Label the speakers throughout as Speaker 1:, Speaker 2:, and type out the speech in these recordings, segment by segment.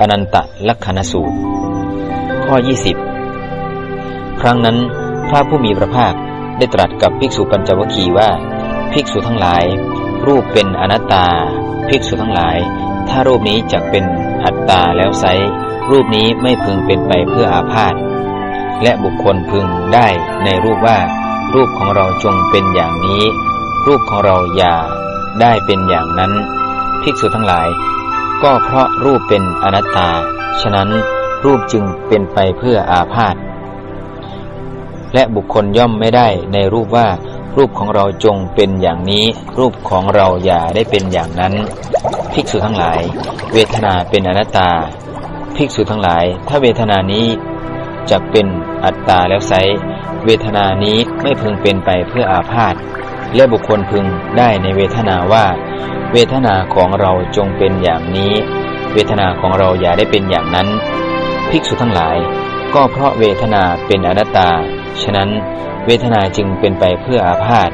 Speaker 1: อนันตลักษณสูตร ข้อ 20 ครั้งนั้นพระผู้มีพระภาคได้ตรัสกับภิกษุปัญจวคีว่า ภิกษุทั้งหลาย รูปเป็นอนัตตา ภิกษุทั้งหลาย ถ้ารูปนี้จะเป็นอัตตาแล้วไซรูปนี้ไม่พึงเป็นไปเพื่ออาพาธและบุคคลพึงได้ในรูปว่า รูปของเราจงเป็นอย่างนี้ รูปของเราอย่าได้เป็นอย่างนั้น ภิกษุทั้งหลาย ก็เพราะรูปเป็นอนัตตา ฉะนั้นรูปจึงเป็นไปเพื่ออาพาธและบุคคลย่อมไม่ได้ในรูปว่ารูปของเราจงเป็นอย่างนี้ รูปของเราอย่าได้เป็นอย่างนั้น ภิกษุทั้งหลาย เวทนาเป็นอนัตตา ภิกษุทั้งหลาย ถ้าเวทนานี้จะเป็นอัตตาแล้วไซเวทนานี้ไม่พึงเป็นไปเพื่ออาพาธ และบุคคลพึงได้ในเวทนาว่า เวทนาของเราจงเป็นอย่างนี้ เวทนาของเราอย่าได้เป็นอย่างนั้น ภิกษุทั้งหลาย ก็เพราะเวทนาเป็นอนัตตา ฉะนั้นเวทนาจึงเป็นไปเพื่ออาพาธ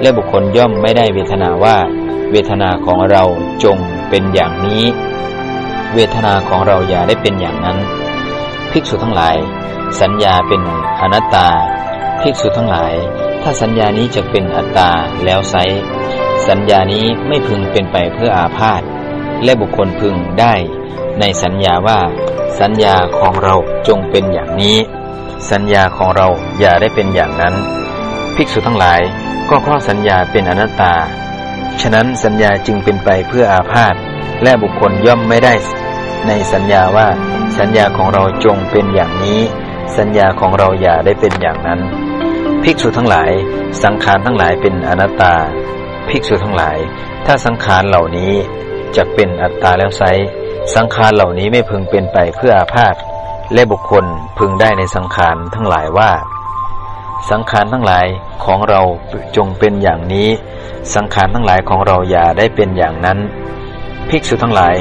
Speaker 1: และบุคคลย่อมไม่ได้เวทนาว่า เวทนาของเราจงเป็นอย่างนี้ เวทนาของเราอย่าได้เป็นอย่างนั้น ภิกษุทั้งหลาย สัญญาเป็นอนัตตา ภิกษุทั้งหลาย ถ้าสัญญานี้จะเป็นอัตตาแล้วไซสัญญานี้ไม่พึงเป็นไปเพื่ออาพาธและบุคคลพึงได้ ในสัญญาว่า สัญญาของเราจงเป็นอย่างนี้ สัญญาของเราอย่าได้เป็นอย่างนั้น ภิกษุทั้งหลายก็เพราะสัญญาเป็นอนัตตา ฉะนั้นสัญญาจึงเป็นไปเพื่ออาพาธและบุคคลย่อมไม่ได้ ในสัญญาว่า สัญญาของเราจงเป็นอย่างนี้ สัญญาของเราอย่าได้เป็นอย่างนั้น ภิกษุทั้งหลาย สังขารทั้งหลายเป็นอนัตตา ภิกษุทั้งหลาย ถ้าสังขารเหล่านี้จะเป็นอัตตาแล้วไซสังขารเหล่านี้ไม่พึงเป็นไปเพื่ออาพาธและบุคคลพึงได้ในสังขารทั้งหลายว่า สังขารทั้งหลายของเราจงเป็นอย่างนี้ สังขารทั้งหลายของเราอย่าได้เป็นอย่างนั้น ภิกษุทั้งหลาย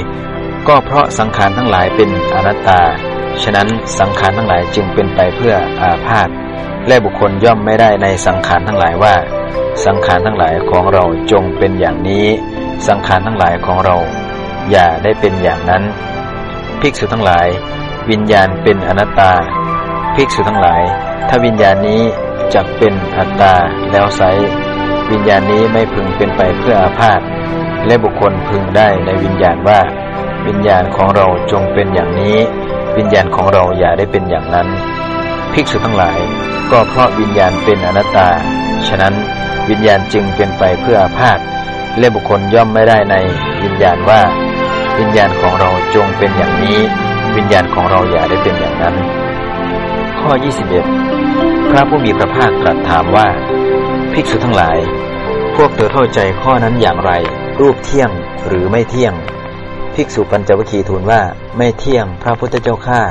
Speaker 1: ก็เพราะสังขารทั้งหลายเป็นอนัตตา ฉะนั้นสังขารทั้งหลายจึงเป็นไปเพื่ออาพาธ และบุคคลย่อมไม่ได้ในสังขารทั้งหลายว่า สังขารทั้งหลายของเราจงเป็นอย่างนี้ สังขารทั้งหลายของเรา อย่าได้เป็นอย่างนั้น ภิกษุทั้งหลาย วิญญาณเป็นอนัตตา ภิกษุทั้งหลาย ถ้าวิญญาณนี้จะเป็นอัตตาแล้วไซวิญญาณนี้ไม่พึงเป็นไปเพื่ออาพาธและบุคคลพึงได้ในวิญญาณว่า วิญญาณของเราจงเป็นอย่างนี้ วิญญาณของเราอย่าได้เป็นอย่างนั้น ภิกษุทั้งหลาย ก็เพราะวิญญาณเป็นอนัตตา ฉะนั้นวิญญาณจึงเป็นไปเพื่ออาพาธและบุคคลย่อมไม่ได้ในวิญญาณว่า วิญญาณของเราจงเป็นอย่างนี้ วิญญาณของเราอย่าได้เป็นอย่างนั้น ข้อ 21 พระผู้มีพระภาคตรัสถามว่า ภิกษุทั้งหลาย พวกเธอเข้าใจข้อนั้นอย่างไร รูปเที่ยงหรือไม่เที่ยง ภิกษุปัญจวคีทูลว่าไม่เที่ยงพระพุทธเจ้าข้า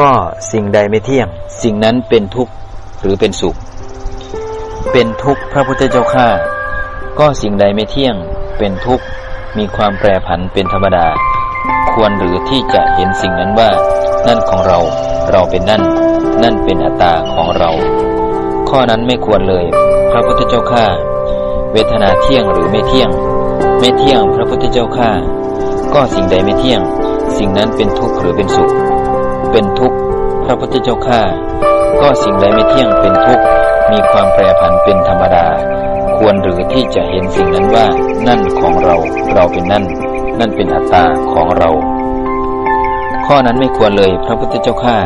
Speaker 1: ก็สิ่งใดไม่เที่ยง สิ่งนั้นเป็นทุกข์หรือเป็นสุข เป็นทุกข์พระพุทธเจ้าข้าก็สิ่งใดไม่เที่ยง เป็นทุกข์มีความแปรผันเป็นธรรมดา ควรหรือที่จะเห็นสิ่งนั้นว่า นั่นของเรา เราเป็นนั่น นั่นเป็นอัตตาของเรา ข้อนั้นไม่ควรเลย พระพุทธเจ้าข้าเวทนาเที่ยงหรือไม่เที่ยง ไม่เที่ยงพระพุทธเจ้าข้าก็สิ่งใดไม่เที่ยง สิ่งนั้นเป็นทุกข์หรือเป็นสุข เป็นทุกข์ พระพุทธเจ้าข้าก็สิ่งใดไม่เที่ยงเป็นทุกข์ มีความแปรผันเป็นธรรมดา ควรหรือที่จะเห็นสิ่งนั้นว่า นั่นของเรา เราเป็นนั่น นั่นเป็นอัตตาของเรา ข้อนั้นไม่ควรเลยพระพุทธเจ้าข้า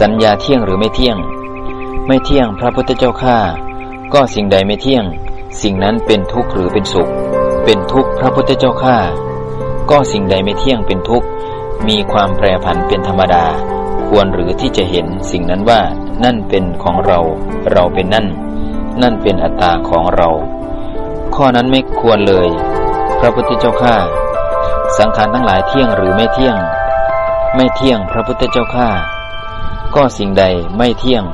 Speaker 1: สัญญาเที่ยงหรือไม่เที่ยง ไม่เที่ยงพระพุทธเจ้าข้าก็สิ่งใดไม่เที่ยง สิ่งนั้นเป็นทุกข์หรือเป็นสุข เป็นทุกข์พระพุทธเจ้าข้าก็สิ่งใดไม่เที่ยงเป็นทุกข์ มีความแปรผันเป็นธรรมดา ควรหรือที่จะเห็นสิ่งนั้นว่า นั่นเป็นของเรา เราเป็นนั่น นั่นเป็นอัตตาของเรา ข้อนั้นไม่ควรเลย พระพุทธเจ้าข้าสังขารทั้งหลายเที่ยงหรือไม่เที่ยง ไม่เที่ยงพระพุทธเจ้าข้าก็สิ่งใดไม่เที่ยง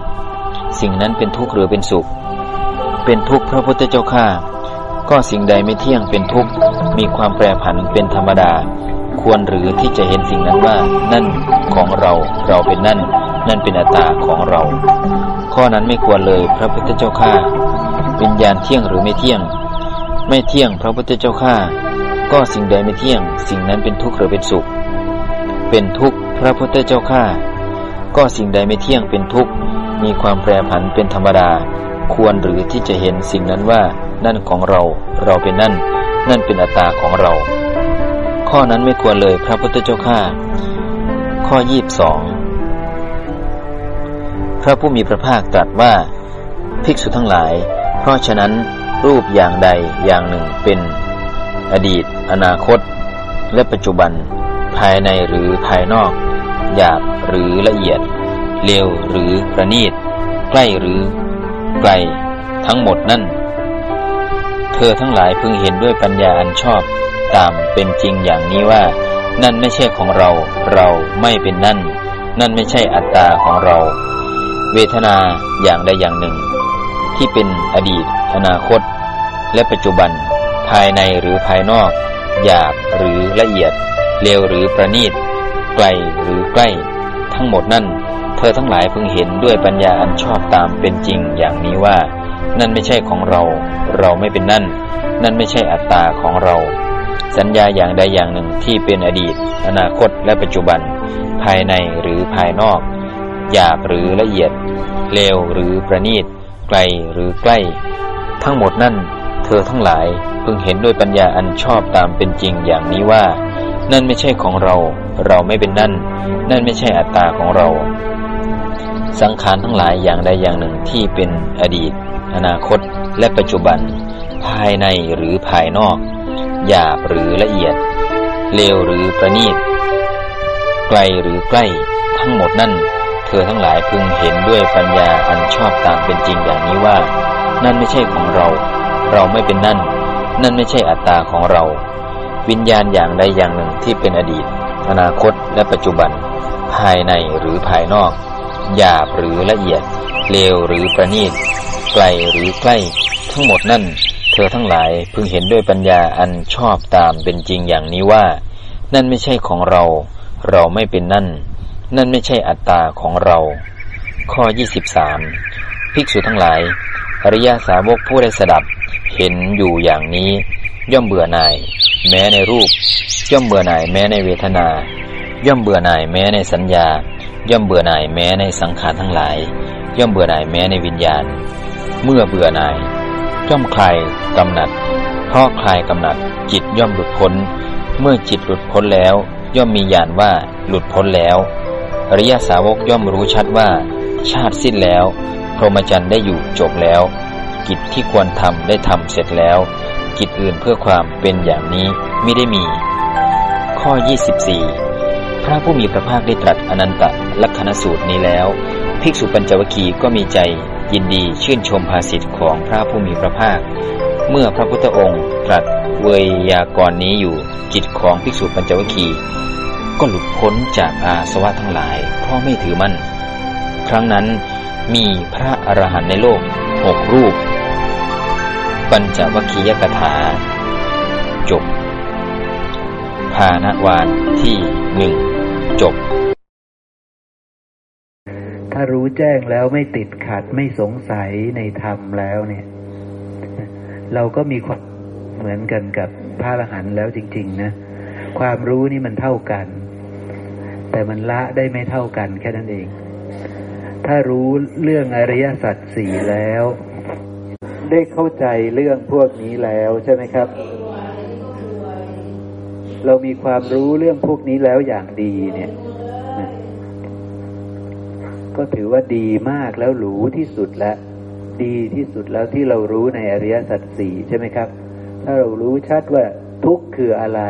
Speaker 1: สิ่งนั้นเป็นทุกข์หรือเป็นสุข เป็นทุกข์พระพุทธเจ้าข้าก็สิ่งใดไม่เที่ยงเป็นทุกข์มีความแปรผันเป็นธรรมดา ควรหรือที่จะเห็นสิ่งนั้นว่า นั่นของเราเราเป็นนั่น นั่นเป็นอัตตาของเรา ข้อนั้นไม่ควรเลยพระพุทธเจ้าข้าวิญญาณเที่ยงหรือไม่เที่ยง ไม่เที่ยงพระพุทธเจ้าข้าก็สิ่งใดไม่เที่ยง สิ่งนั้นเป็นทุกข์หรือเป็นสุข เป็นทุกข์พระพุทธเจ้าข้าก็สิ่งใดไม่เที่ยงเป็นทุกข์มีความแปรผันเป็นธรรมดา ควรหรือที่จะเห็นสิ่งนั้นว่า นั่นของเรา เราเป็นนั่น นั่นเป็นอัตตาของเรา ข้อนั้นไม่ควรเลยพระพุทธเจ้าข้าข้อยีบสองพระผู้มีพระภาคตรัสว่า ภิกษุทั้งหลาย เพราะฉะนั้นรูปอย่างใดอย่างหนึ่งเป็น อดีต อนาคต และปัจจุบัน ภายในหรือภายนอก หยาบหรือละเอียดเลวหรือประณีต ใกล้หรือไกลทั้งหมดนั่น เธอทั้งหลายพึงเห็นด้วยปัญญาอันชอบ ตามเป็นจริงอย่างนี้ว่า นั่นไม่ใช่ของเรา เราไม่เป็นนั่น นั่นไม่ใช่อัตตาของเรา เวทนาอย่างใดอย่างหนึ่ง ที่เป็นอดีต อนาคต และปัจจุบัน ภายในหรือภายนอก หยาบหรือละเอียดเลวหรือประณีต ไกลหรือใกล้ ทั้งหมดนั่น เธอทั้งหลายเพึงเห็นด้วยปัญญาอันชอบตามเป็นจริงอย่างนี้ว่า นั่นไม่ใช่ของเรา เราไม่เป็นนั่น นั่นไม่ใช่อัตตาของเรา สัญญาอย่างใดอย่างหนึ่งที่เป็นอดีต อนาคตและปัจจุบัน ภายในหรือภายนอกหยาบหรือละเอียดเลวหรือประณีต ไกลหรือใกล้ ทั้งหมดนั่น เธอทั้งหลายพึงเห็นด้วยปัญญาอันชอบตามเป็นจริงอย่างนี้ว่า นั่นไม่ใช่ของเรา เราไม่เป็นนั่น นั่นไม่ใช่อัตตาของเรา สังขารทั้งหลายอย่างใดอย่างหนึ่งที่เป็นอดีต อนาคตและปัจจุบัน ภายในหรือภายนอก หยาบหรือละเอียด เลวหรือประณีต ไกลหรือใกล้ ทั้งหมดนั่น เธอทั้งหลายพึงเห็นด้วยปัญญาอันชอบตามเป็นจริงอย่างนี้ว่า นั่นไม่ใช่ของเรา เราไม่เป็นนั่น นั่นไม่ใช่อัตตาของเรา วิญญาณอย่างใดอย่างหนึ่งที่เป็นอดีต อนาคตและปัจจุบัน ภายในหรือภายนอก หยาบหรือละเอียด เลวหรือประณีต ไกลหรือใกล้ ทั้งหมดนั่น เธอทั้งหลายพึงเห็นด้วยปัญญาอันชอบตามเป็นจริงอย่างนี้ว่า นั่นไม่ใช่ของเรา เราไม่เป็นนั่น นั่นไม่ใช่อัตตาของเรา ข้อ 23 ภิกษุทั้งหลาย อริยาสาวกผู้ได้สดับ เห็นอยู่อย่างนี้ ย่อมเบื่อหน่าย แม้ในรูป ย่อมเบื่อหน่ายแม้ในเวทนา ย่อมเบื่อหน่ายแม้ในสัญญา ย่อมเบื่อหน่ายแม้ในสังขารทั้งหลาย ย่อมเบื่อหน่ายแม้ในวิญญาณ เมื่อเบื่อหน่าย ย่อมคลายกำหนัด เพราะคลายกำหนัด จิตย่อมหลุดพ้น เมื่อจิตหลุดพ้นแล้ว ย่อมมีญาณว่าหลุดพ้นแล้วอริยสาวกย่อมรู้ชัดว่า ชาติสิ้นแล้ว พรหมจรรย์ได้อยู่จบแล้ว กิจที่ควรทำได้ทำเสร็จแล้ว กิจอื่นเพื่อความเป็นอย่างนี้ไม่ได้มี ข้อ 24 พระผู้มีพระภาคได้ตรัสอนันตลักษณสูตรนี้แล้ว ภิกษุปัญจวคีก็มีใจ ยินดีชื่นชมภาสิทธิของพระผู้มีพระภาค เมื่อพระพุทธองค์ตรัสเวยากรณ์นี้อยู่จิตของภิกษุปัญจวัคคีก็หลุดพ้นจากอาสวะทั้งหลาย เพราะไม่ถือมั่น ครั้งนั้นมีพระอรหันต์ในโลกหกรูป ปัญจวัคคียกถา จบพานวานที่หนึ่งจบ
Speaker 2: ถ้ารู้แจ้งแล้วไม่ติดขัดไม่สงสัยในธรรมแล้วเนี่ย เราก็มีความเหมือนกันกับพระอรหันต์แล้วจริง ๆ นะ ความรู้นี่มันเท่ากัน แต่มันละได้ไม่เท่ากันแค่นั้นเอง ถ้ารู้เรื่องอริยสัจสี่แล้ว ได้เข้าใจเรื่องพวกนี้แล้วใช่ไหมครับ เรามีความรู้เรื่องพวกนี้แล้วอย่างดีเนี่ย ก็ถือว่าดีมากแล้วหรูที่สุดแล้ว ดีที่สุดแล้วที่เรารู้ในอริยสัจสี่ใช่ไหมครับ ถ้าเรารู้ชัดว่าทุกข์คืออะไร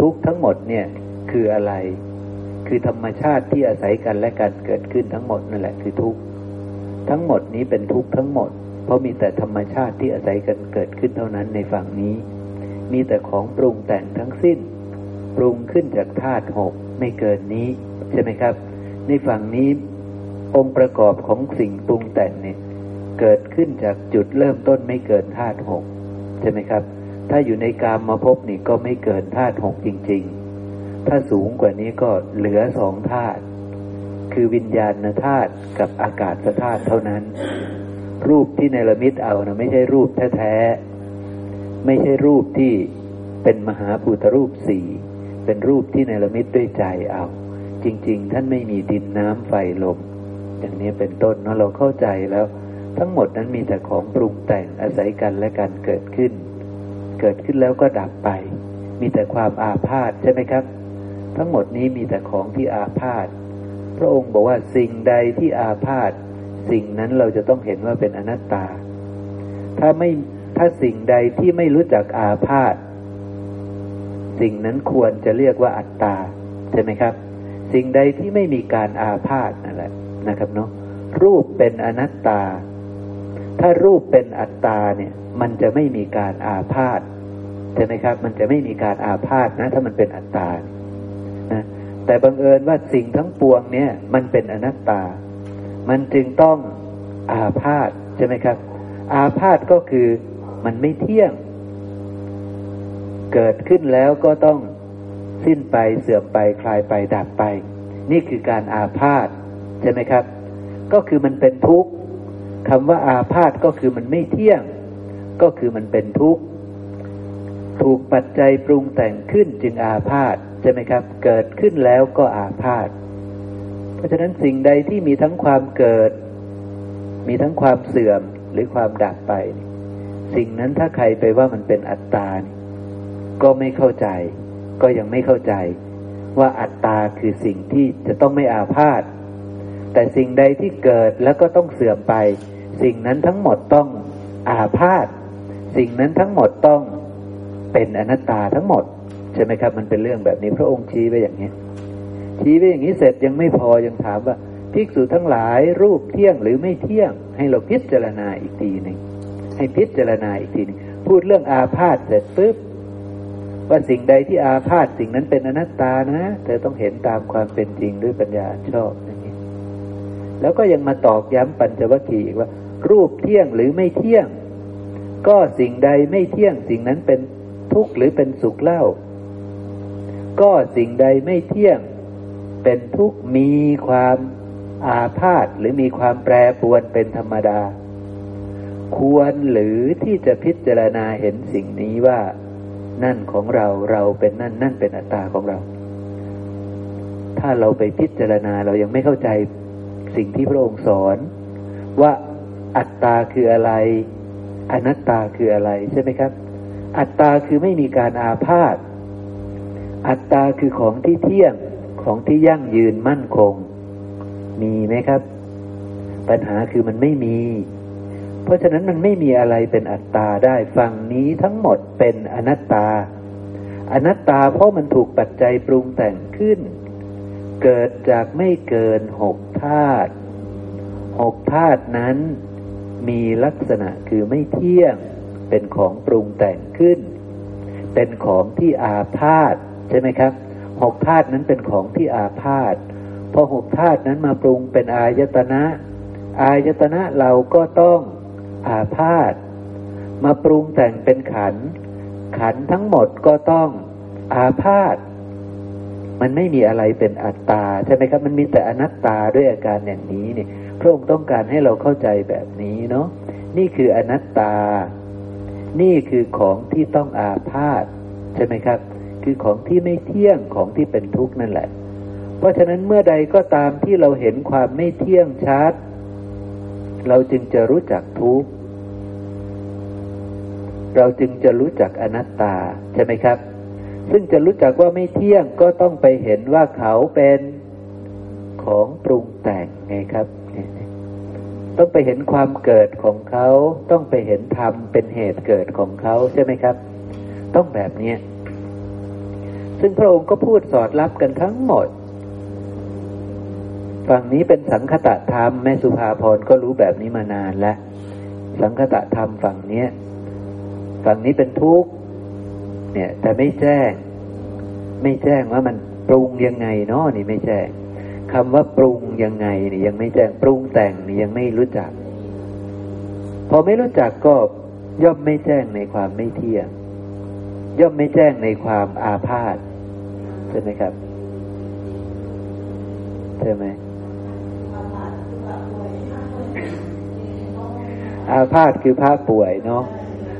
Speaker 2: ทุกข์ทั้งหมดเนี่ยคืออะไร คือธรรมชาติที่อาศัยกันและการเกิดขึ้นทั้งหมดนั่นแหละคือทุกข์ทั้งหมดนี้เป็นทุกข์ทั้งหมด เพราะมีแต่ธรรมชาติที่อาศัยกันเกิดขึ้นเท่านั้นในฝั่งนี้ มีแต่ของปรุงแต่งทั้งสิ้น ปรุงขึ้นจากธาตุหกไม่เกินนี้ใช่ไหมครับ ในฝั่งนี้องค์ประกอบของสิ่งปรุงแต่งเนี่ยเกิดขึ้นจากจุดเริ่มต้นไม่เกินธาตุหกใช่ไหมครับ ถ้าอยู่ในกามมาพบนี่ก็ไม่เกินธาตุหกจริง ๆ ถ้าสูงกว่านี้ก็เหลือสองธาตุคือวิญญาณธาตุกับอากาศธาตุเท่านั้น รูปที่ในละมิตเอานะไม่ใช่รูปแท้ๆไม่ใช่รูปที่เป็นมหาภูตรูปสี่เป็นรูปที่ในละมิตด้วยใจเอา จริง ๆ ท่านไม่มีดินน้ำไฟลมอย่างนี้เป็นต้นเนาะเราเข้าใจแล้ว ทั้งหมดนั้นมีแต่ของปรุงแต่งอาศัยกันและกันเกิดขึ้น เกิดขึ้นแล้วก็ดับไป มีแต่ความอาพาธใช่ไหมครับ ทั้งหมดนี้มีแต่ของที่อาพาธพระองค์บอกว่าสิ่งใดที่อาพาธสิ่งนั้นเราจะต้องเห็นว่าเป็นอนัตตา ถ้าไม่ถ้าสิ่งใดที่ไม่รู้จักอาพาธสิ่งนั้นควรจะเรียกว่าอัตตา ใช่ไหมครับ สิ่งใดที่ไม่มีการอาพาธนั่นแหละนะครับเนาะรูปเป็นอนัตตา ถ้ารูปเป็นอัตตาเนี่ย มันจะไม่มีการอาพาธใช่ไหมครับ มันจะไม่มีการอาพาธนะ ถ้ามันเป็นอัตตานะแต่บังเอิญว่าสิ่งทั้งปวงเนี่ย มันเป็นอนัตตา มันจึงต้องอาพาธใช่ไหมครับ อาพาธก็คือมันไม่เที่ยง เกิดขึ้นแล้วก็ต้อง สิ้นไปเสื่อมไปคลายไปดับไป นี่คือการอาพาธใช่ไหมครับ ก็คือมันเป็นทุกข์คำว่าอาพาธก็คือมันไม่เที่ยง ก็คือมันเป็นทุกข์ถูกปัจจัยปรุงแต่งขึ้นจึงอาพาธใช่ไหมครับ เกิดขึ้นแล้วก็อาพาธเพราะฉะนั้นสิ่งใดที่มีทั้งความเกิด มีทั้งความเสื่อมหรือความดับไป สิ่งนั้นถ้าใครไปว่ามันเป็นอัตตาก็ไม่เข้าใจ ก็ยังไม่เข้าใจ ว่าอัตตาคือสิ่งที่จะต้องไม่อาพาธแต่สิ่งใดที่เกิดแล้วก็ต้องเสื่อมไป สิ่งนั้นทั้งหมดต้องอาพาธสิ่งนั้นทั้งหมดต้องเป็นอนัตตาทั้งหมด ใช่ไหมครับ มันเป็นเรื่องแบบนี้พระองค์ชี้ไว้อย่างนี้ ชี้ไว้อย่างนี้เสร็จยังไม่พอยังถามว่าภิกษุทั้งหลายรูปเที่ยงหรือไม่เที่ยง ให้เราพิจารณาอีกทีหนึ่งให้พิจารณาอีกทีนึงพูดเรื่องอาพาธเสร็จปุ๊บ ว่าสิ่งใดที่อาพาธสิ่งนั้นเป็นอนัตตานะ เธอต้องเห็นตามความเป็นจริงด้วยปัญญาชอบอย่างนี้แล้วก็ยังมาตอกย้ำปัญจวัคคีย์อีกว่า รูปเที่ยงหรือไม่เที่ยง ก็สิ่งใดไม่เที่ยง สิ่งนั้นเป็นทุกข์หรือเป็นสุขเล่า ก็สิ่งใดไม่เที่ยง เป็นทุกข์มีความอาพาธหรือมีความแปรปรวนเป็นธรรมดา ควรหรือที่จะพิจารณาเห็นสิ่งนี้ว่า นั่นของเราเราเป็นนั่นนั่นเป็นอัตตาของเรา ถ้าเราไปพิจารณาเรายังไม่เข้าใจสิ่งที่พระองค์สอน ว่าอัตตาคืออะไร อนัตตาคืออะไรใช่ไหมครับ อัตตาคือไม่มีการอาพาธอัตตาคือของที่เที่ยงของที่ยั่งยืนมั่นคง มีไหมครับ ปัญหาคือมันไม่มี เพราะฉะนั้นมันไม่มีอะไรเป็นอัตตาได้ฝั่งนี้ทั้งหมดเป็นอนัตตา อนัตตาเพราะมันถูกปัจจัยปรุงแต่งขึ้น เกิดจากไม่เกินหกธาตุหกธาตุนั้นมีลักษณะคือไม่เที่ยง เป็นของปรุงแต่งขึ้น เป็นของที่อาพาธใช่ไหมครับหกธาตุนั้นเป็นของที่อาพาธพอหกธาตุนั้นมาปรุงเป็นอายตนะ อายตนะเราก็ต้อง อาพาธมาปรุงแต่งเป็นขัน ขันทั้งหมดก็ต้องอาพาธมันไม่มีอะไรเป็นอัตตาใช่ไหมครับ มันมีแต่อนัตตาด้วยอาการอย่างนี้เนี่ยพระองค์ต้องการให้เราเข้าใจแบบนี้เนาะนี่คืออนัตตา นี่คือของที่ต้องอาพาธใช่ไหมครับ คือของที่ไม่เที่ยงของที่เป็นทุกข์นั่นแหละ เพราะฉะนั้นเมื่อใดก็ตามที่เราเห็นความไม่เที่ยงชัด เราจึงจะรู้จักทุกข์เราจึงจะรู้จักอนัตตาใช่ไหมครับ ซึ่งจะรู้จักว่าไม่เที่ยงก็ต้องไปเห็นว่าเขาเป็นของปรุงแต่งไงครับ ต้องไปเห็นความเกิดของเขา ต้องไปเห็นธรรมเป็นเหตุเกิดของเขาใช่ไหมครับ ต้องแบบนี้ ซึ่งพระองค์ก็พูดสอดรับกันทั้งหมด ฝั่งนี้เป็นสังคตะธรรมแม่สุภาพรก็รู้แบบนี้มานานแล้ว สังคตะธรรมฝั่งเนี้ย ฝั่งนี้เป็นทุกข์เนี่ย แต่ไม่แจ้ง ไม่แจ้งว่ามันปรุงยังไงเนาะนี่ไม่แจ้งคำว่าปรุงยังไงนี่ยังไม่แจ้งปรุงแต่งนี่ยังไม่รู้จัก พอไม่รู้จักก็ย่อมไม่แจ้งในความไม่เที่ยงย่อมไม่แจ้งในความอาพาธใช่ไหมครับใช่ไหม อาพาธคือพระป่วยเนาะ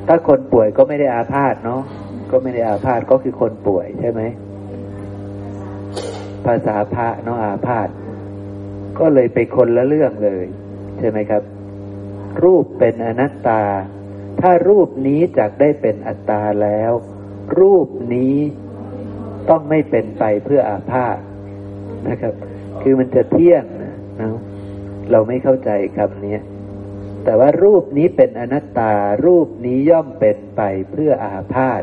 Speaker 2: ถ้าคนป่วยก็ไม่ได้อาพาธเนาะก็ไม่ได้อาพาธก็คือคนป่วยใช่ไหมภาษาพระเนาะอาพาธก็เลยไปคนละเรื่องเลย ใช่ไหมครับ รูปเป็นอนัตตา ถ้ารูปนี้จักได้เป็นอัตตาแล้ว รูปนี้ต้องไม่เป็นไปเพื่ออาพาธนะครับ คือมันจะเที่ยงนะเราไม่เข้าใจคำนี้ แต่ว่ารูปนี้เป็นอนัตตา รูปนี้ย่อมเป็นไปเพื่ออาพาธ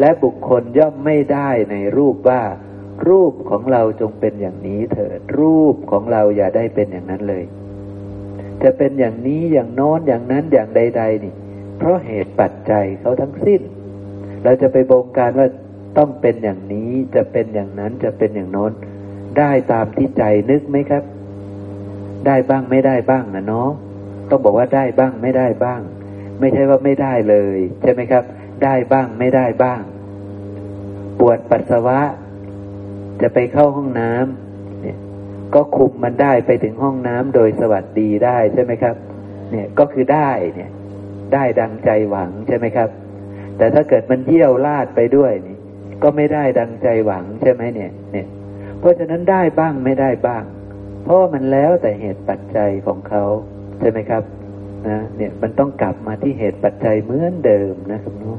Speaker 2: และบุคคลย่อมไม่ได้ในรูปว่า รูปของเราจงเป็นอย่างนี้เถิด รูปของเราอย่าได้เป็นอย่างนั้นเลย จะเป็นอย่างนี้อย่างโน้นอย่างนั้นอย่างใด ๆ นี่ เพราะเหตุปัจจัยเขาทั้งสิ้น เราจะไปบงการว่าต้องเป็นอย่างนี้จะเป็นอย่างนั้นจะเป็นอย่างโน้น ได้ตามที่ใจนึกไหมครับ ได้บ้างไม่ได้บ้างนะเนาะ ต้องบอกว่าได้บ้างไม่ได้บ้าง ไม่ใช่ว่าไม่ได้เลย ใช่ไหมครับ ได้บ้างไม่ได้บ้าง ปวดปัสสาวะ จะไปเข้าห้องน้ำเนี่ย ก็คุมมันได้ไปถึงห้องน้ำโดยสวัสดีได้ใช่ไหมครับ เนี่ยก็คือได้เนี่ย ได้ดังใจหวังใช่ไหมครับ แต่ถ้าเกิดมันเยี่ยวลาดไปด้วยนี่ก็ไม่ได้ดังใจหวังใช่ไหมเนี่ย เนี่ย เพราะฉะนั้นได้บ้างไม่ได้บ้าง เพราะมันแล้วแต่เหตุปัจจัยของเขา ใช่ไหมครับนะเนี่ยมันต้องกลับมาที่เหตุปัจจัยเหมือนเดิมนะครับเนาะ